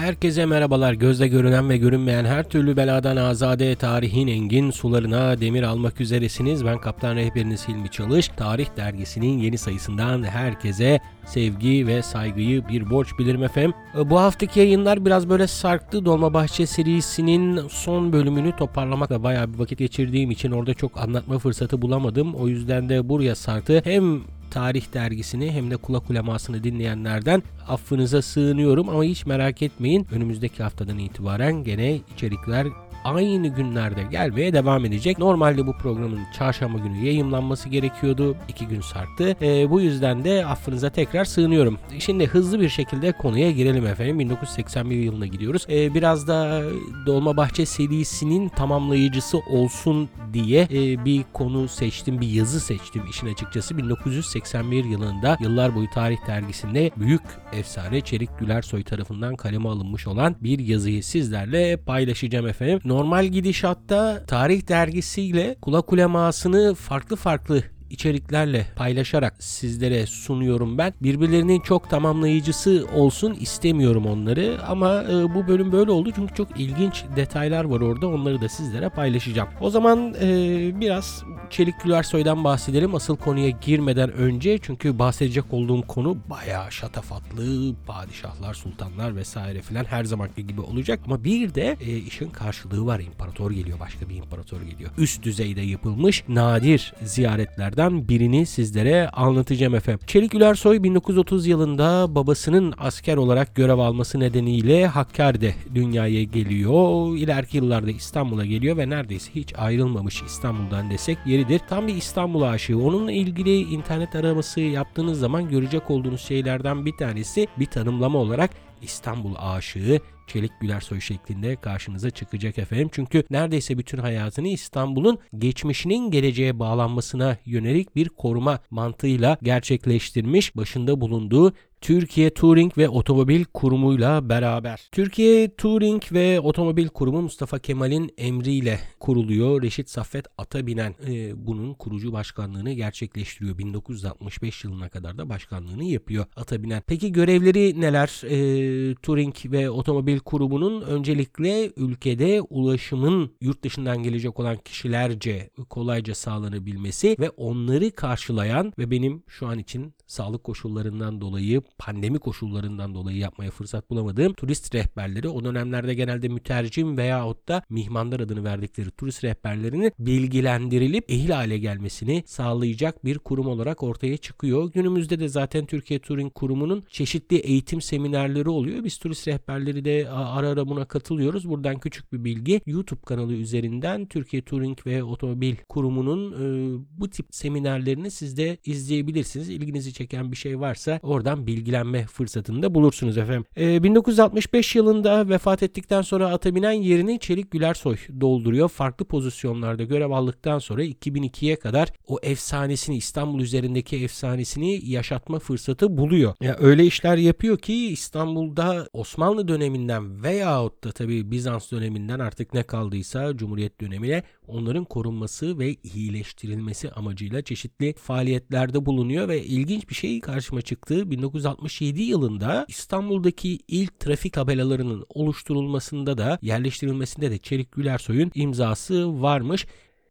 Herkese merhabalar. Gözle görünen ve görünmeyen her türlü beladan azade tarihin engin sularına demir almak üzeresiniz. Ben kaptan rehberiniz Hilmi Çalış. Tarih dergisinin yeni sayısından herkese sevgi ve saygıyı bir borç bilirim efendim. Bu haftaki yayınlar biraz böyle sarktı. Dolmabahçe serisinin son bölümünü toparlamakla bayağı bir vakit geçirdiğim için orada çok anlatma fırsatı bulamadım. O yüzden de buraya sarktı. Hem tarih dergisini hem de kulak ulemasını dinleyenlerden affınıza sığınıyorum ama hiç merak etmeyin. Önümüzdeki haftadan itibaren gene içerikler aynı günlerde gelmeye devam edecek. Normalde bu programın çarşamba günü yayınlanması gerekiyordu. İki gün sarktı. E, bu yüzden de affınıza tekrar sığınıyorum. Şimdi hızlı bir şekilde konuya girelim efendim. 1981 yılına gidiyoruz. E, biraz da Dolmabahçe serisinin tamamlayıcısı olsun diye e, bir konu seçtim, bir yazı seçtim işin açıkçası. 1981 yılında Yıllar Boyu Tarih Dergisi'nde büyük efsane Çelik Gülersoy tarafından kaleme alınmış olan bir yazıyı sizlerle paylaşacağım efendim. Normal gidişatta tarih dergisiyle kulak ulemasını farklı farklı içeriklerle paylaşarak sizlere sunuyorum ben. Birbirlerinin çok tamamlayıcısı olsun istemiyorum onları ama e, bu bölüm böyle oldu çünkü çok ilginç detaylar var orada onları da sizlere paylaşacağım. O zaman e, biraz Çelik Gülersoy'dan bahsedelim asıl konuya girmeden önce çünkü bahsedecek olduğum konu bayağı şatafatlı padişahlar, sultanlar vesaire filan her zamanki gibi olacak ama bir de e, işin karşılığı var imparator geliyor başka bir imparator geliyor. Üst düzeyde yapılmış nadir ziyaretlerden olaylardan birini sizlere anlatacağım efendim. Çelik Gülersoy 1930 yılında babasının asker olarak görev alması nedeniyle Hakkari'de dünyaya geliyor. İleriki yıllarda İstanbul'a geliyor ve neredeyse hiç ayrılmamış İstanbul'dan desek yeridir. Tam bir İstanbul aşığı. Onunla ilgili internet araması yaptığınız zaman görecek olduğunuz şeylerden bir tanesi bir tanımlama olarak İstanbul aşığı Çelik Gülersoy şeklinde karşınıza çıkacak efendim. Çünkü neredeyse bütün hayatını İstanbul'un geçmişinin geleceğe bağlanmasına yönelik bir koruma mantığıyla gerçekleştirmiş. Başında bulunduğu Türkiye Touring ve Otomobil Kurumu'yla beraber. Türkiye Touring ve Otomobil Kurumu Mustafa Kemal'in emriyle kuruluyor. Reşit Saffet Atabinen e, bunun kurucu başkanlığını gerçekleştiriyor. 1965 yılına kadar da başkanlığını yapıyor Atabinen. Peki görevleri neler? E, Touring ve Otomobil Kurumu'nun öncelikle ülkede ulaşımın yurt dışından gelecek olan kişilerce kolayca sağlanabilmesi ve onları karşılayan ve benim şu an için sağlık koşullarından dolayı, pandemi koşullarından dolayı yapmaya fırsat bulamadığım turist rehberleri o dönemlerde genelde mütercim veyahut da mihmandar adını verdikleri turist rehberlerini bilgilendirilip ehil hale gelmesini sağlayacak bir kurum olarak ortaya çıkıyor. Günümüzde de zaten Türkiye Turing Kurumu'nun çeşitli eğitim seminerleri oluyor. Biz turist rehberleri de ara ara buna katılıyoruz. Buradan küçük bir bilgi. YouTube kanalı üzerinden Türkiye Turing ve Otomobil Kurumu'nun e, bu tip seminerlerini siz de izleyebilirsiniz. İlginizi çeken bir şey varsa oradan bilgilenme fırsatını da bulursunuz efendim. E, 1965 yılında vefat ettikten sonra ata binen yerini Çelik Gülersoy dolduruyor. Farklı pozisyonlarda görev aldıktan sonra 2002'ye kadar o efsanesini İstanbul üzerindeki efsanesini yaşatma fırsatı buluyor. Ya öyle işler yapıyor ki İstanbul'da Osmanlı döneminden veyahut da tabii Bizans döneminden artık ne kaldıysa Cumhuriyet dönemine onların korunması ve iyileştirilmesi amacıyla çeşitli faaliyetlerde bulunuyor ve ilginç bir şey karşıma çıktı. 1967 yılında İstanbul'daki ilk trafik tabelalarının oluşturulmasında da yerleştirilmesinde de Çelik Gülersoy'un imzası varmış.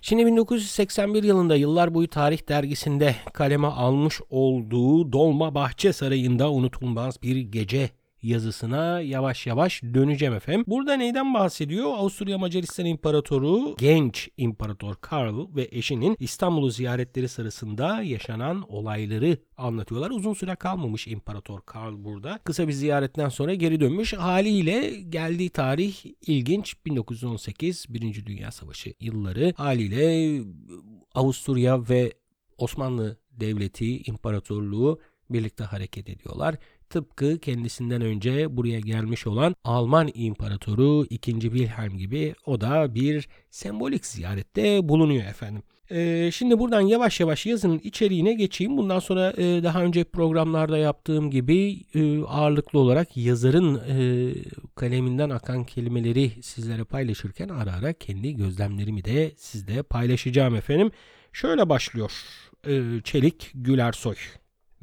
Şimdi 1981 yılında Yıllar Boyu Tarih dergisinde kaleme almış olduğu Dolma Bahçe Sarayı'nda unutulmaz bir gece yazısına yavaş yavaş döneceğim efendim. Burada neyden bahsediyor? Avusturya Macaristan İmparatoru genç İmparator Karl ve eşinin İstanbul'u ziyaretleri sırasında yaşanan olayları anlatıyorlar. Uzun süre kalmamış İmparator Karl burada. Kısa bir ziyaretten sonra geri dönmüş. Haliyle geldiği tarih ilginç. 1918 Birinci Dünya Savaşı yılları. Haliyle Avusturya ve Osmanlı Devleti, İmparatorluğu birlikte hareket ediyorlar. Tıpkı kendisinden önce buraya gelmiş olan Alman İmparatoru 2. Wilhelm gibi o da bir sembolik ziyarette bulunuyor efendim. Ee, şimdi buradan yavaş yavaş yazının içeriğine geçeyim. Bundan sonra e, daha önce programlarda yaptığım gibi e, ağırlıklı olarak yazarın e, kaleminden akan kelimeleri sizlere paylaşırken ara ara kendi gözlemlerimi de sizle paylaşacağım efendim. Şöyle başlıyor e, Çelik Gülersoy.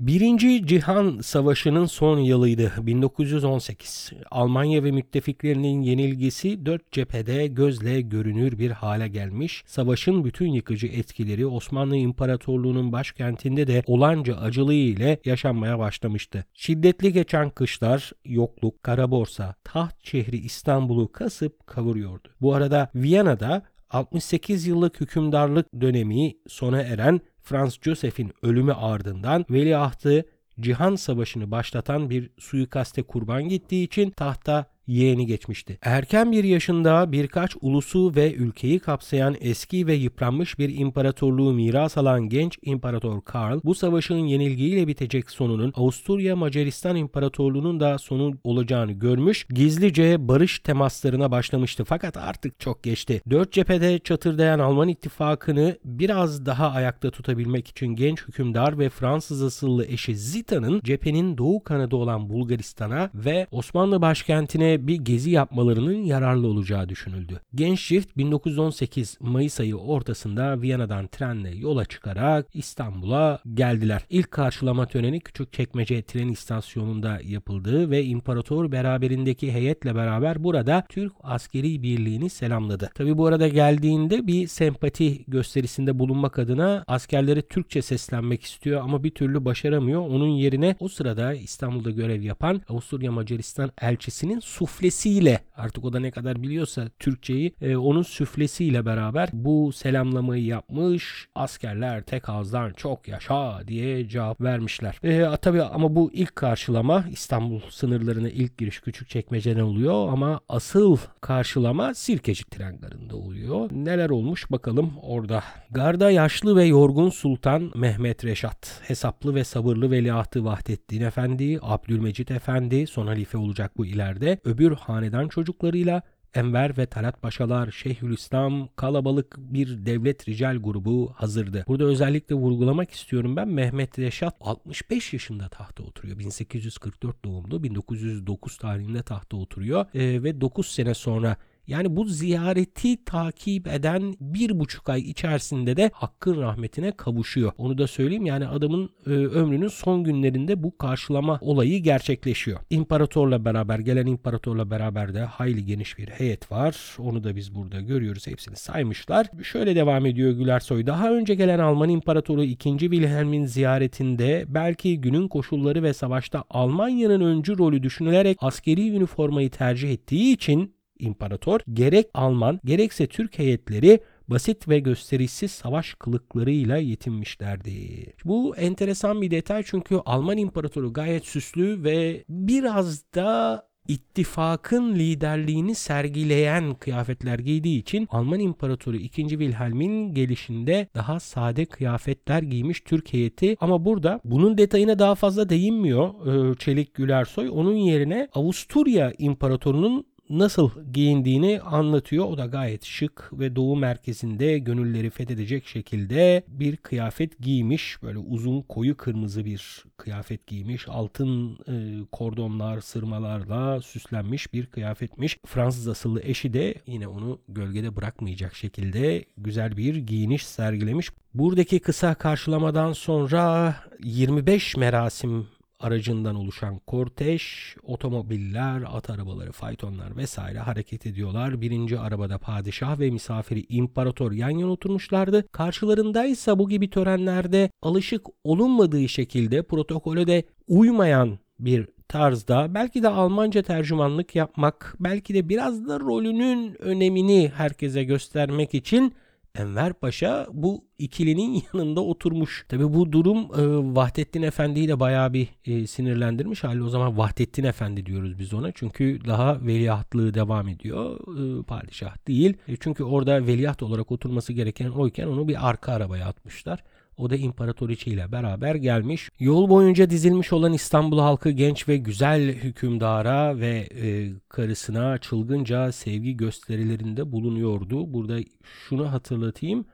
Birinci Cihan Savaşı'nın son yılıydı 1918. Almanya ve müttefiklerinin yenilgisi dört cephede gözle görünür bir hale gelmiş. Savaşın bütün yıkıcı etkileri Osmanlı İmparatorluğu'nun başkentinde de olanca acılığı ile yaşanmaya başlamıştı. Şiddetli geçen kışlar, yokluk, kara borsa, taht şehri İstanbul'u kasıp kavuruyordu. Bu arada Viyana'da 68 yıllık hükümdarlık dönemi sona eren Franz Joseph'in ölümü ardından veliahtı Cihan Savaşı'nı başlatan bir suikaste kurban gittiği için tahta yeğeni geçmişti. Erken bir yaşında birkaç ulusu ve ülkeyi kapsayan eski ve yıpranmış bir imparatorluğu miras alan genç İmparator Karl bu savaşın yenilgiyle bitecek sonunun Avusturya Macaristan İmparatorluğu'nun da sonu olacağını görmüş, gizlice barış temaslarına başlamıştı fakat artık çok geçti. Dört cephede çatırdayan Alman ittifakını biraz daha ayakta tutabilmek için genç hükümdar ve Fransız asıllı eşi Zita'nın cephenin doğu kanadı olan Bulgaristan'a ve Osmanlı başkentine bir gezi yapmalarının yararlı olacağı düşünüldü. Genç çift 1918 Mayıs ayı ortasında Viyana'dan trenle yola çıkarak İstanbul'a geldiler. İlk karşılama töreni Küçükçekmece tren istasyonunda yapıldı ve imparator beraberindeki heyetle beraber burada Türk askeri birliğini selamladı. Tabi bu arada geldiğinde bir sempati gösterisinde bulunmak adına askerlere Türkçe seslenmek istiyor ama bir türlü başaramıyor. Onun yerine o sırada İstanbul'da görev yapan Avusturya Macaristan elçisinin suflesiyle artık o da ne kadar biliyorsa Türkçeyi e, onun süflesiyle beraber bu selamlamayı yapmış. Askerler tek ağızdan çok yaşa diye cevap vermişler. E, tabii ama bu ilk karşılama İstanbul sınırlarına ilk giriş küçük çekmeceden oluyor ama asıl karşılama Sirkeci tren garında oluyor. Neler olmuş bakalım orada. Garda yaşlı ve yorgun Sultan Mehmet Reşat, hesaplı ve sabırlı veliahtı Vahdettin Efendi, Abdülmecit Efendi, son halife olacak bu ileride, öbür hanedan çocuklarıyla Enver ve Talat Paşalar, Şeyhülislam, kalabalık bir devlet rical grubu hazırdı. Burada özellikle vurgulamak istiyorum ben Mehmet Reşat 65 yaşında tahta oturuyor. 1844 doğumlu, 1909 tarihinde tahta oturuyor ee, ve 9 sene sonra yani bu ziyareti takip eden bir buçuk ay içerisinde de hakkın rahmetine kavuşuyor. Onu da söyleyeyim yani adamın e, ömrünün son günlerinde bu karşılama olayı gerçekleşiyor. İmparatorla beraber gelen imparatorla beraber de hayli geniş bir heyet var. Onu da biz burada görüyoruz. Hepsini saymışlar. Şöyle devam ediyor Gülersoy. Daha önce gelen Alman İmparatoru 2. Wilhelm'in ziyaretinde belki günün koşulları ve savaşta Almanya'nın öncü rolü düşünülerek askeri üniformayı tercih ettiği için imparator gerek Alman gerekse Türk heyetleri basit ve gösterişsiz savaş kılıklarıyla yetinmişlerdi. Bu enteresan bir detay çünkü Alman imparatoru gayet süslü ve biraz da ittifakın liderliğini sergileyen kıyafetler giydiği için Alman İmparatoru 2. Wilhelm'in gelişinde daha sade kıyafetler giymiş Türk heyeti ama burada bunun detayına daha fazla değinmiyor e, Çelik Gülersoy. Onun yerine Avusturya İmparatorunun nasıl giyindiğini anlatıyor. O da gayet şık ve doğu merkezinde gönülleri fethedecek şekilde bir kıyafet giymiş. Böyle uzun koyu kırmızı bir kıyafet giymiş. Altın e, kordonlar, sırmalarla süslenmiş bir kıyafetmiş. Fransız asıllı eşi de yine onu gölgede bırakmayacak şekilde güzel bir giyiniş sergilemiş. Buradaki kısa karşılamadan sonra 25 merasim aracından oluşan kortej, otomobiller, at arabaları, faytonlar vesaire hareket ediyorlar. Birinci arabada padişah ve misafiri imparator yan yana oturmuşlardı. Karşılarındaysa bu gibi törenlerde alışık olunmadığı şekilde protokole de uymayan bir tarzda belki de Almanca tercümanlık yapmak, belki de biraz da rolünün önemini herkese göstermek için Enver Paşa bu ikilinin yanında oturmuş. Tabi bu durum e, Vahdettin Efendi'yi de bayağı bir e, sinirlendirmiş. Hali o zaman Vahdettin Efendi diyoruz biz ona. Çünkü daha veliahtlığı devam ediyor. E, padişah değil. E, çünkü orada veliaht olarak oturması gereken oyken onu bir arka arabaya atmışlar. O da imparatoriçe ile beraber gelmiş. Yol boyunca dizilmiş olan İstanbul halkı genç ve güzel hükümdara ve e, karısına çılgınca sevgi gösterilerinde bulunuyordu. Burada şunu hatırlatayım.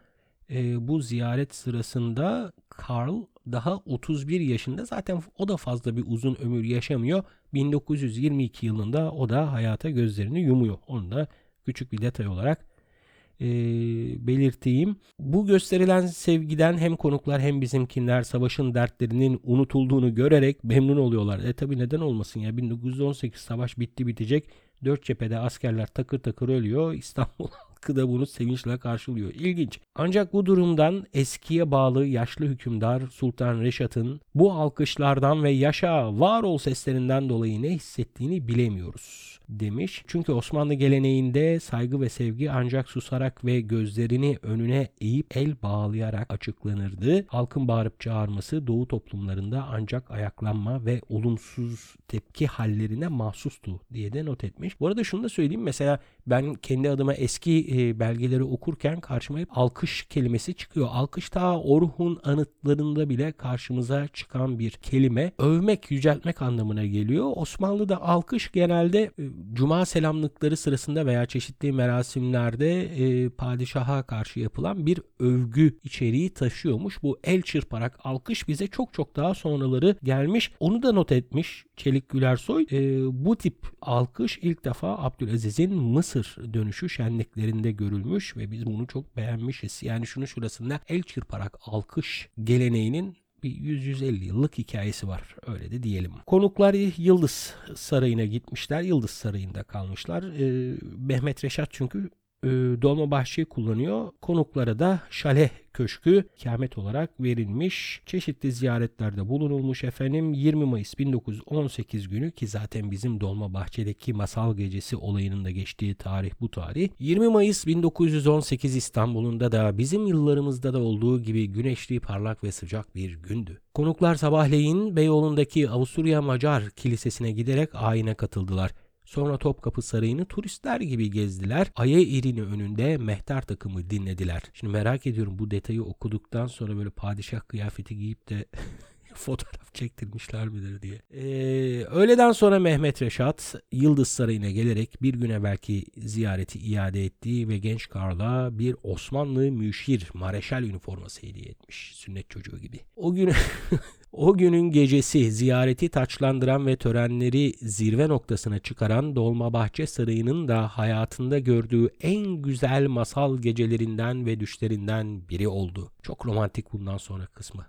E, bu ziyaret sırasında Karl daha 31 yaşında zaten o da fazla bir uzun ömür yaşamıyor. 1922 yılında o da hayata gözlerini yumuyor. Onu da küçük bir detay olarak e, belirteyim. Bu gösterilen sevgiden hem konuklar hem bizimkinler savaşın dertlerinin unutulduğunu görerek memnun oluyorlar. E tabi neden olmasın ya 1918 savaş bitti bitecek. Dört cephede askerler takır takır ölüyor. İstanbul halkı da bunu sevinçle karşılıyor. İlginç. Ancak bu durumdan eskiye bağlı yaşlı hükümdar Sultan Reşat'ın bu alkışlardan ve yaşa var ol seslerinden dolayı ne hissettiğini bilemiyoruz demiş. Çünkü Osmanlı geleneğinde saygı ve sevgi ancak susarak ve gözlerini önüne eğip el bağlayarak açıklanırdı. Halkın bağırıp çağırması Doğu toplumlarında ancak ayaklanma ve olumsuz tepki hallerine mahsustu diye de not etmiş. Bu arada şunu da söyleyeyim mesela ben kendi adıma eski e, belgeleri okurken karşıma hep alkış kelimesi çıkıyor. Alkış ta Orhun anıtlarında bile karşımıza çıkan bir kelime. Övmek, yüceltmek anlamına geliyor. Osmanlı'da alkış genelde e, cuma selamlıkları sırasında veya çeşitli merasimlerde e, padişaha karşı yapılan bir övgü içeriği taşıyormuş. Bu el çırparak alkış bize çok çok daha sonraları gelmiş. Onu da not etmiş Çelik Gülersoy. E, bu tip alkış ilk defa Abdülaziz'in Mısır dönüşü şenliklerinde görülmüş ve biz bunu çok beğenmişiz. Yani şunu şurasında el çırparak alkış geleneğinin bir 100-150 yıllık hikayesi var. Öyle de diyelim. Konuklar Yıldız Sarayı'na gitmişler. Yıldız Sarayı'nda kalmışlar. Ee, Mehmet Reşat çünkü e, Dolmabahçe'yi kullanıyor. Konuklara da şale köşkü ikamet olarak verilmiş. Çeşitli ziyaretlerde bulunulmuş efendim. 20 Mayıs 1918 günü ki zaten bizim Dolmabahçe'deki masal gecesi olayının da geçtiği tarih bu tarih. 20 Mayıs 1918 İstanbul'unda da bizim yıllarımızda da olduğu gibi güneşli, parlak ve sıcak bir gündü. Konuklar sabahleyin Beyoğlu'ndaki Avusturya Macar Kilisesi'ne giderek ayine katıldılar. Sonra Topkapı Sarayı'nı turistler gibi gezdiler. Aya irini önünde mehter takımı dinlediler. Şimdi merak ediyorum bu detayı okuduktan sonra böyle padişah kıyafeti giyip de fotoğraf çektirmişler midir diye. Ee, öğleden sonra Mehmet Reşat Yıldız Sarayı'na gelerek bir güne belki ziyareti iade ettiği ve genç Karl'a bir Osmanlı müşir mareşal üniforması hediye etmiş. Sünnet çocuğu gibi. O gün O günün gecesi ziyareti taçlandıran ve törenleri zirve noktasına çıkaran Dolmabahçe Sarayı'nın da hayatında gördüğü en güzel masal gecelerinden ve düşlerinden biri oldu. Çok romantik bundan sonra kısmı.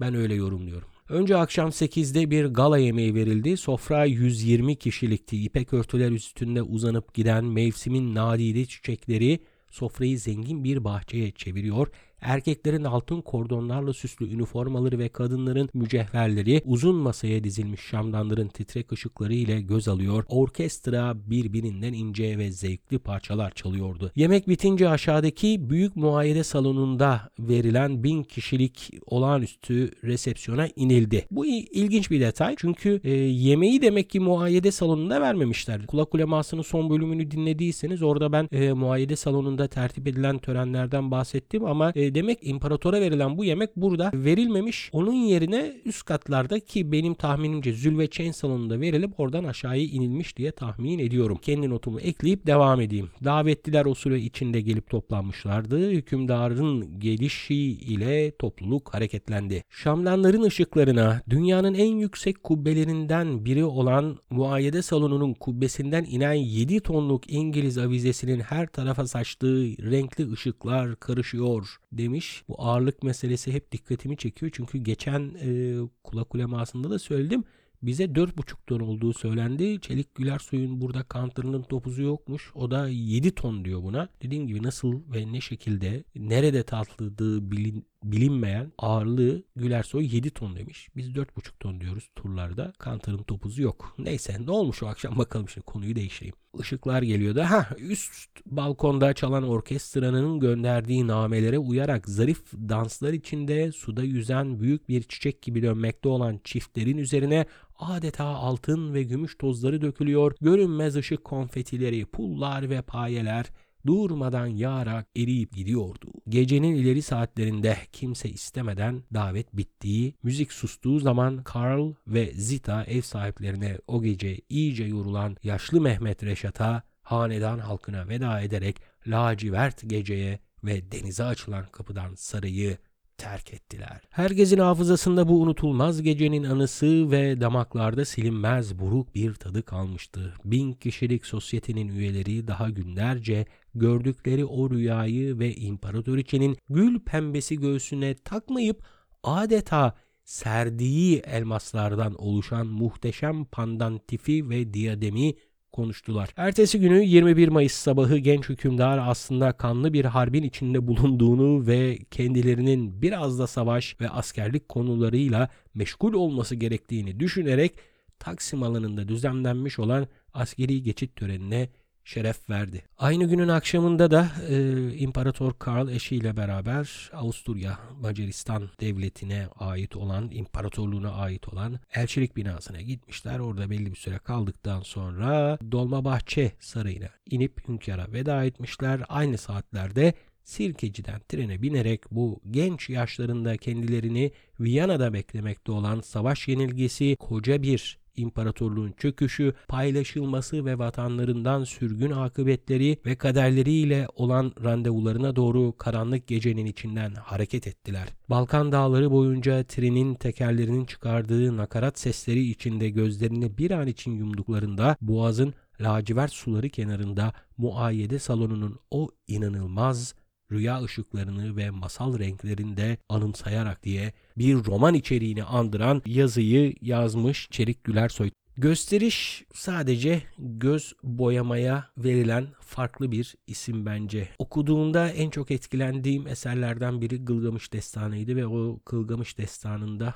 Ben öyle yorumluyorum. Önce akşam 8'de bir gala yemeği verildi. Sofra 120 kişilikti. İpek örtüler üstünde uzanıp giden mevsimin nadide çiçekleri sofrayı zengin bir bahçeye çeviriyor Erkeklerin altın kordonlarla süslü üniformaları ve kadınların mücevherleri uzun masaya dizilmiş şamdanların titrek ışıkları ile göz alıyor. Orkestra birbirinden ince ve zevkli parçalar çalıyordu. Yemek bitince aşağıdaki büyük muayene salonunda verilen bin kişilik olağanüstü resepsiyona inildi. Bu ilginç bir detay çünkü e, yemeği demek ki muayene salonunda vermemişler. Kulak ulemasının son bölümünü dinlediyseniz orada ben e, muayene salonunda tertip edilen törenlerden bahsettim ama e, demek imparatora verilen bu yemek burada verilmemiş. Onun yerine üst katlarda ki benim tahminimce Zülve Chain salonunda verilip oradan aşağıya inilmiş diye tahmin ediyorum. Kendi notumu ekleyip devam edeyim. Davetliler o süre içinde gelip toplanmışlardı. Hükümdarın gelişi ile topluluk hareketlendi. Şamdanların ışıklarına dünyanın en yüksek kubbelerinden biri olan muayede salonunun kubbesinden inen 7 tonluk İngiliz avizesinin her tarafa saçtığı renkli ışıklar karışıyor demiş. Bu ağırlık meselesi hep dikkatimi çekiyor. Çünkü geçen e, kulak ulemasında da söyledim. Bize 4,5 ton olduğu söylendi. Çelik Güler suyun burada counter'ının topuzu yokmuş. O da 7 ton diyor buna. Dediğim gibi nasıl ve ne şekilde nerede tatlıdığı bilin, bilinmeyen ağırlığı Gülersoy 7 ton demiş. Biz 4,5 ton diyoruz turlarda. Kantar'ın topuzu yok. Neyse ne olmuş o akşam bakalım şimdi konuyu değiştireyim. Işıklar geliyordu. Ha üst balkonda çalan orkestranın gönderdiği namelere uyarak zarif danslar içinde suda yüzen büyük bir çiçek gibi dönmekte olan çiftlerin üzerine adeta altın ve gümüş tozları dökülüyor. Görünmez ışık konfetileri, pullar ve payeler durmadan yağarak eriyip gidiyordu. Gecenin ileri saatlerinde kimse istemeden davet bittiği, müzik sustuğu zaman Karl ve Zita ev sahiplerine o gece iyice yorulan yaşlı Mehmet Reşat'a hanedan halkına veda ederek lacivert geceye ve denize açılan kapıdan sarayı terk ettiler. Herkesin hafızasında bu unutulmaz gecenin anısı ve damaklarda silinmez buruk bir tadı kalmıştı. Bin kişilik sosyetenin üyeleri daha günlerce gördükleri o rüyayı ve imparatoriçenin gül pembesi göğsüne takmayıp adeta serdiği elmaslardan oluşan muhteşem pandantifi ve diyademi konuştular. Ertesi günü 21 Mayıs sabahı genç hükümdar aslında kanlı bir harbin içinde bulunduğunu ve kendilerinin biraz da savaş ve askerlik konularıyla meşgul olması gerektiğini düşünerek Taksim alanında düzenlenmiş olan askeri geçit törenine şeref verdi. Aynı günün akşamında da e, İmparator Karl eşiyle beraber Avusturya Macaristan devletine ait olan, imparatorluğuna ait olan elçilik binasına gitmişler. Orada belli bir süre kaldıktan sonra Dolmabahçe Sarayı'na inip hünkâra veda etmişler. Aynı saatlerde Sirkeci'den trene binerek bu genç yaşlarında kendilerini Viyana'da beklemekte olan savaş yenilgisi koca bir imparatorluğun çöküşü, paylaşılması ve vatanlarından sürgün akıbetleri ve kaderleriyle olan randevularına doğru karanlık gecenin içinden hareket ettiler. Balkan dağları boyunca trenin tekerlerinin çıkardığı nakarat sesleri içinde gözlerini bir an için yumduklarında boğazın lacivert suları kenarında muayyede salonunun o inanılmaz rüya ışıklarını ve masal renklerinde anımsayarak diye bir roman içeriğini andıran yazıyı yazmış Çelik Gülersoy. Gösteriş sadece göz boyamaya verilen farklı bir isim bence. Okuduğumda en çok etkilendiğim eserlerden biri Gılgamış Destanı'ydı ve o Gılgamış Destanı'nda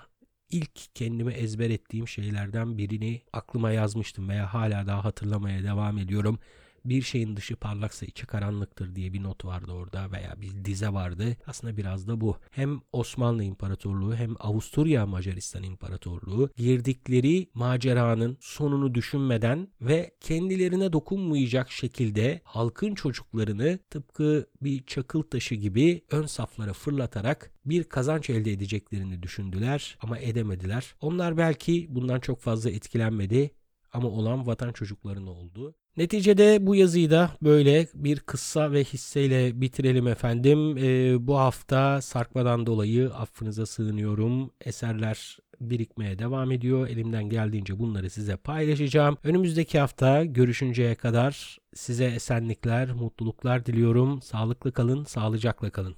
ilk kendime ezber ettiğim şeylerden birini aklıma yazmıştım veya hala daha hatırlamaya devam ediyorum bir şeyin dışı parlaksa içi karanlıktır diye bir not vardı orada veya bir dize vardı. Aslında biraz da bu. Hem Osmanlı İmparatorluğu hem Avusturya Macaristan İmparatorluğu girdikleri maceranın sonunu düşünmeden ve kendilerine dokunmayacak şekilde halkın çocuklarını tıpkı bir çakıl taşı gibi ön saflara fırlatarak bir kazanç elde edeceklerini düşündüler ama edemediler. Onlar belki bundan çok fazla etkilenmedi ama olan vatan çocuklarına oldu. Neticede bu yazıyı da böyle bir kıssa ve hisseyle bitirelim efendim. Ee, bu hafta sarkmadan dolayı affınıza sığınıyorum. Eserler birikmeye devam ediyor. Elimden geldiğince bunları size paylaşacağım. Önümüzdeki hafta görüşünceye kadar size esenlikler, mutluluklar diliyorum. Sağlıklı kalın, sağlıcakla kalın.